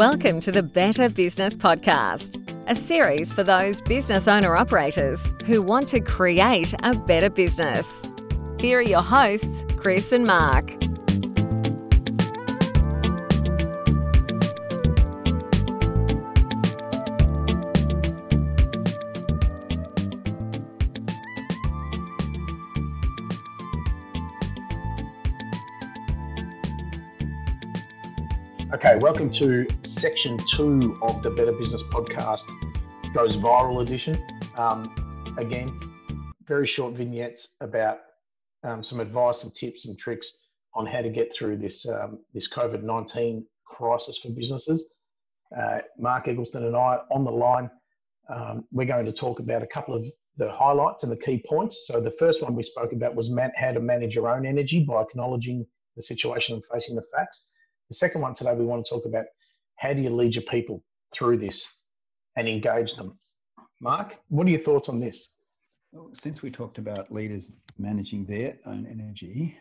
Welcome to the Better Business Podcast, a series for those business owner operators who want to create a better business. Here are your hosts, Chris and Mark. Okay, welcome to section two of the Better Business Podcast Goes Viral edition. Um, again, very short vignettes about um, some advice and tips and tricks on how to get through this um, this COVID nineteen crisis for businesses. Uh, Mark Eggleston and I on the line. Um, we're going to talk about a couple of the highlights and the key points. So the first one we spoke about was man- how to manage your own energy by acknowledging the situation and facing the facts. The second one today, we want to talk about how do you lead your people through this and engage them. Mark, what are your thoughts on this? Well, Since we talked about leaders managing their own energy,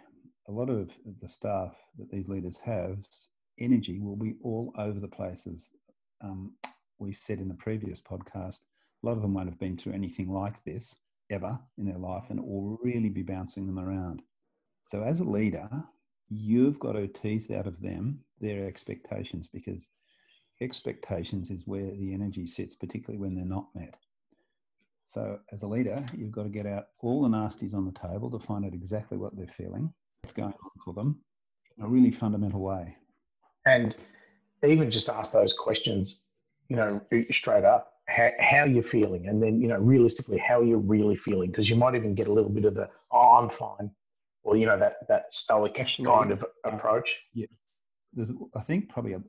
a lot of the staff that these leaders have, energy will be all over the places. Um, we said in the previous podcast, a lot of them won't have been through anything like this ever in their life and it will really be bouncing them around. So, as a leader, you've got to tease out of them their expectations because expectations is where the energy sits, particularly when they're not met. So, as a leader, you've got to get out all the nasties on the table to find out exactly what they're feeling, what's going on for them in a really fundamental way. And even just ask those questions, you know, straight up. How, how you're feeling, and then you know, realistically, how you're really feeling, because you might even get a little bit of the "oh, I'm fine," or you know that that stoic kind of approach. Yeah, there's I think probably a,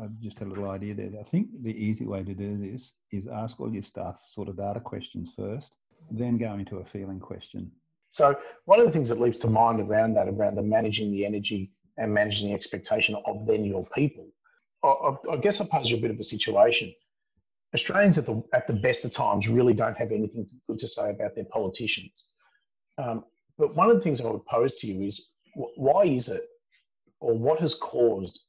I've just had a little idea there. I think the easy way to do this is ask all your staff sort of data questions first, then go into a feeling question. So one of the things that leaps to mind around that, around the managing the energy and managing the expectation of then your people, I, I guess I pose you a bit of a situation. Australians at the at the best of times really don't have anything good to say about their politicians. Um, but one of the things I would pose to you is why is it, or what has caused,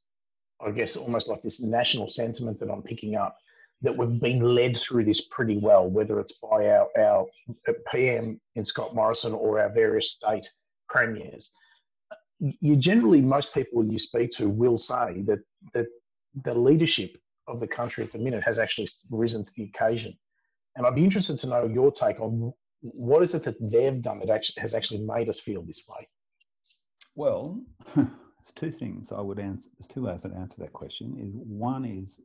I guess, almost like this national sentiment that I'm picking up, that we've been led through this pretty well, whether it's by our, our uh, PM in Scott Morrison or our various state premiers. You generally, most people you speak to will say that, that the leadership of the country at the minute has actually risen to the occasion. And I'd be interested to know your take on what is it that they've done that actually has actually made us feel this way? Well, there's two things I would answer. There's two ways I'd answer that question. Is one is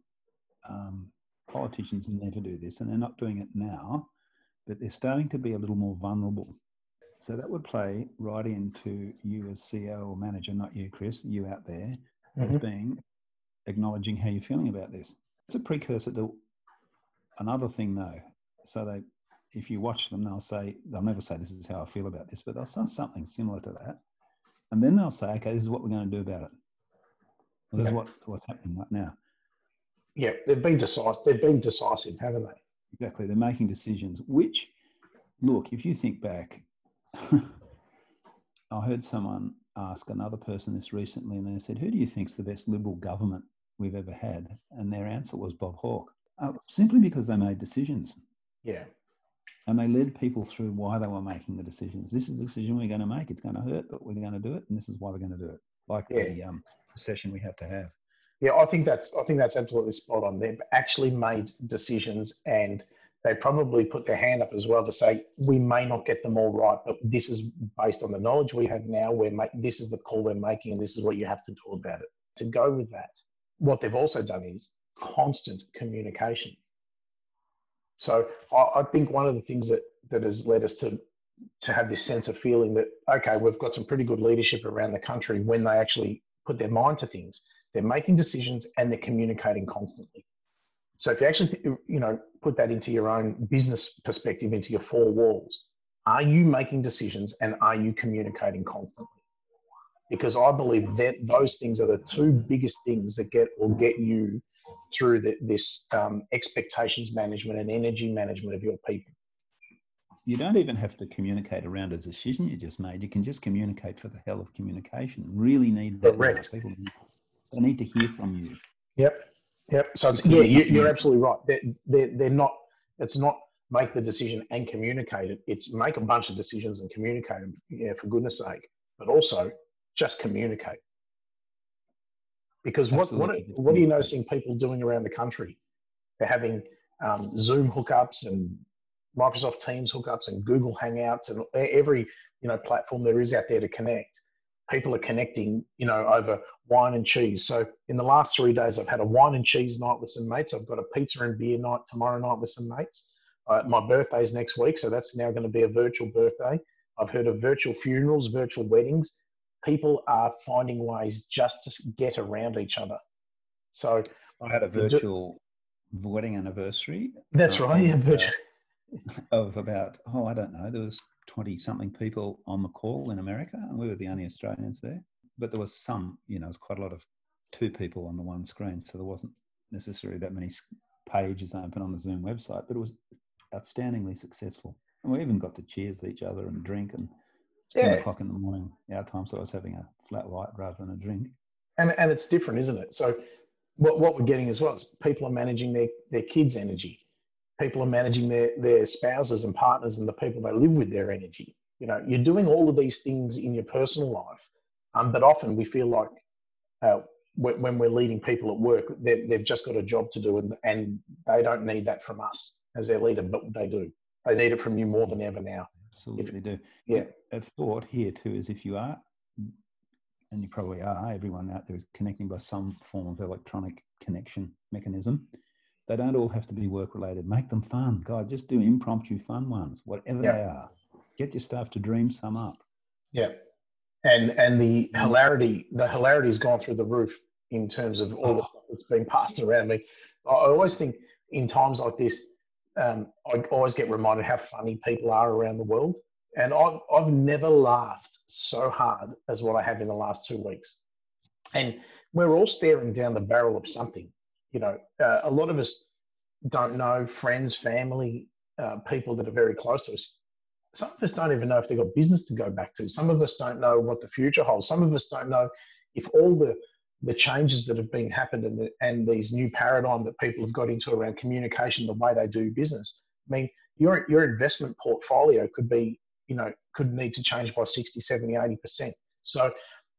um, politicians never do this, and they're not doing it now, but they're starting to be a little more vulnerable. So that would play right into you as CEO or manager, not you, Chris, you out there, mm-hmm. as being acknowledging how you're feeling about this. It's a precursor to another thing, though. So they if you watch them, they'll say, they'll never say, this is how I feel about this, but they'll say something similar to that. And then they'll say, okay, this is what we're going to do about it. Well, this yeah. is what, what's happening right now. Yeah, they've been decisive. They've been decisive, haven't they? Exactly. They're making decisions, which, look, if you think back, I heard someone ask another person this recently, and they said, Who do you think's the best Liberal government we've ever had? And their answer was Bob Hawke, uh, simply because they made decisions. Yeah and they led people through why they were making the decisions. This is the decision we're going to make. It's going to hurt, but we're going to do it, and this is why we're going to do it. Like yeah. the um, session we have to have. Yeah, I think that's I think that's absolutely spot on. They've actually made decisions, and they probably put their hand up as well to say we may not get them all right, but this is based on the knowledge we have now. We're make, this is the call we're making, and this is what you have to do about it. To go with that, what they've also done is constant communication. So I, I think one of the things that that has led us to to have this sense of feeling that okay, we've got some pretty good leadership around the country when they actually put their mind to things. They're making decisions and they're communicating constantly. So if you actually you know put that into your own business perspective, into your four walls, are you making decisions and are you communicating constantly? Because I believe that those things are the two biggest things that get will get you through the, this um, expectations management and energy management of your people. You don't even have to communicate around a decision you just made. You can just communicate for the hell of communication. Really need that. Correct. People they need to hear from you. Yep. Yep. So it's, yeah, you, you're absolutely right. They're, they're, they're not. It's not make the decision and communicate it. It's make a bunch of decisions and communicate them. Yeah, for goodness sake. But also just communicate. Because what what, what are you noticing people doing around the country? They're having um, Zoom hookups and Microsoft Teams hookups and Google Hangouts and every you know platform there is out there to connect. People are connecting, you know, over wine and cheese. So in the last three days, I've had a wine and cheese night with some mates. I've got a pizza and beer night tomorrow night with some mates. Uh, my birthday's next week, so that's now going to be a virtual birthday. I've heard of virtual funerals, virtual weddings. People are finding ways just to get around each other. So I had a virtual wedding anniversary. That's right, yeah, virtual uh, of about oh I don't know there was twenty something people on the call in America and we were the only Australians there. But there was some you know it was quite a lot of two people on the one screen, so there wasn't necessarily that many pages open on the Zoom website, but it was outstandingly successful. And we even got to cheers with each other and drink and yeah. 10 o'clock in the morning our time so I was having a flat white rather than a drink. And and it's different, isn't it? So what, what we're getting as well is people are managing their, their kids' energy people are managing their, their spouses and partners and the people they live with their energy. You know, you're doing all of these things in your personal life, um, but often we feel like uh, when we're leading people at work, they've just got a job to do and, and they don't need that from us as their leader, but they do. They need it from you more than ever now. Absolutely if, do. Yeah. A thought here too is if you are, and you probably are, everyone out there is connecting by some form of electronic connection mechanism they don't all have to be work related. Make them fun. God, just do impromptu fun ones, whatever they are. Get your staff to dream some up. Yeah. And and the hilarity, the hilarity's gone through the roof in terms of all the oh. stuff that's been passed around me. I always think in times like this, um, I always get reminded how funny people are around the world. And I've, I've never laughed so hard as what I have in the last two weeks. And we're all staring down the barrel of something you know, uh, a lot of us don't know friends, family, uh, people that are very close to us. Some of us don't even know if they've got business to go back to. Some of us don't know what the future holds. Some of us don't know if all the the changes that have been happened and, the, and these new paradigm that people have got into around communication, the way they do business. I mean, your your investment portfolio could be, you know, could need to change by 60, 70, 80%. So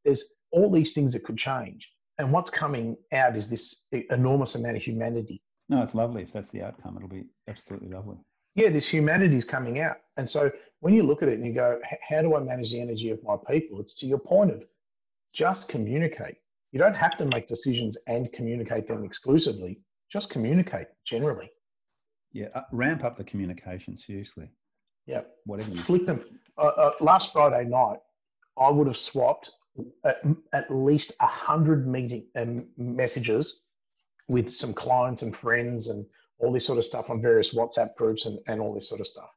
there's all these things that could change. And what's coming out is this enormous amount of humanity. No, it's lovely. If that's the outcome, it'll be absolutely lovely. Yeah, this humanity is coming out. And so when you look at it and you go, how do I manage the energy of my people? It's to your point of just communicate. You don't have to make decisions and communicate them exclusively. Just communicate generally. Yeah, uh, ramp up the communication, seriously. Yeah. Whatever. You Flick them. Uh, uh, last Friday night, I would have swapped at, at least a hundred meeting um, messages with some clients and friends and all this sort of stuff on various WhatsApp groups and, and all this sort of stuff.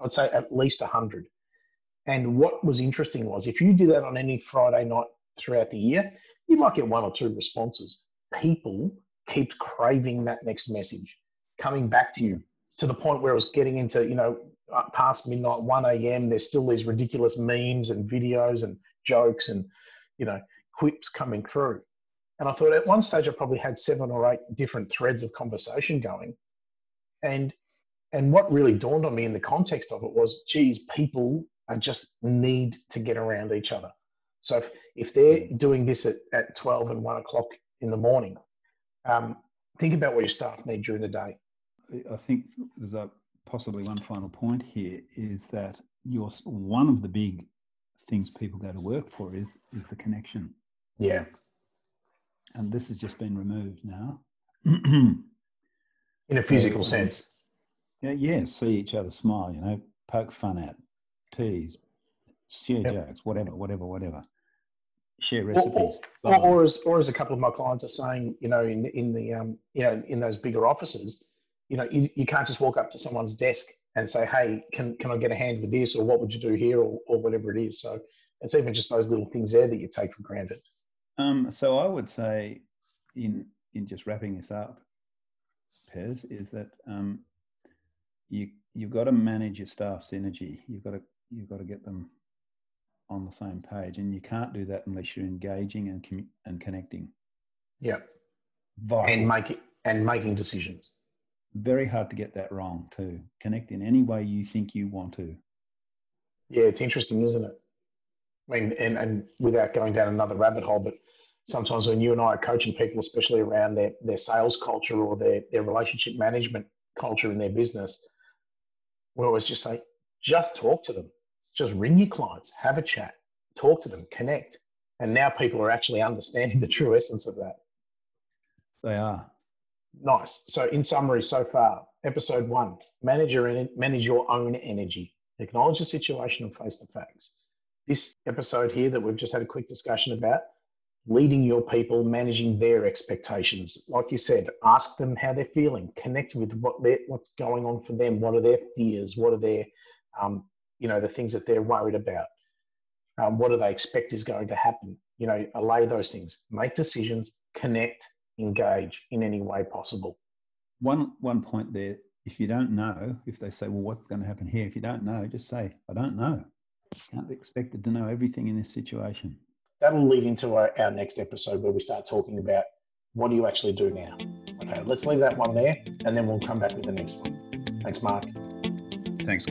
I'd say at least a hundred. And what was interesting was if you did that on any Friday night throughout the year, you might get one or two responses. People keep craving that next message, coming back to you to the point where it was getting into, you know, uh, past midnight, 1 a.m. There's still these ridiculous memes and videos and jokes and you know quips coming through. And I thought at one stage I probably had seven or eight different threads of conversation going. And and what really dawned on me in the context of it was, geez, people are just need to get around each other. So if, if they're doing this at, at 12 and 1 o'clock in the morning, um, think about what your staff need during the day. I think there's a possibly one final point here is that you're one of the big things people go to work for is is the connection. Yeah. And this has just been removed now. In a physical so, sense. Yeah, yeah. See each other smile, you know, poke fun at, tease, share yep. jokes, whatever, whatever, whatever. Share recipes. Or, or, or, as or as a couple of my clients are saying, you know, in in the um, you know, in those bigger offices, you know, you, you can't just walk up to someone's desk and say, hey, can, can I get a hand with this or what would you do here or, or whatever it is. So it's even just those little things there that you take for granted. Um, so I would say in, in just wrapping this up, Pez, is that um, you, you've got to manage your staff's energy. You've got to, you've got to get them on the same page and you can't do that unless you're engaging and, and connecting. Yeah. Vital. And make it, and making decisions. Very hard to get that wrong, too. Connect in any way you think you want to. Yeah, it's interesting, isn't it? I mean, and, and without going down another rabbit hole, but sometimes when you and I are coaching people, especially around their, their sales culture or their, their relationship management culture in their business, we always just say, just talk to them. Just ring your clients, have a chat, talk to them, connect. And now people are actually understanding the true essence of that. They are. Nice. So, in summary, so far, episode one manage your, manage your own energy, acknowledge the situation and face the facts. This episode here that we've just had a quick discussion about, leading your people, managing their expectations. Like you said, ask them how they're feeling, connect with what they're, what's going on for them. What are their fears? What are their, um, you know, the things that they're worried about? Um, what do they expect is going to happen? You know, allay those things, make decisions, connect, engage in any way possible. One one point there, if you don't know, if they say, "Well, what's going to happen here?" If you don't know, just say, "I don't know." Can't be expected to know everything in this situation. That'll lead into our, our next episode where we start talking about what do you actually do now. Okay, let's leave that one there, and then we'll come back with the next one. Thanks, Mark. Thanks.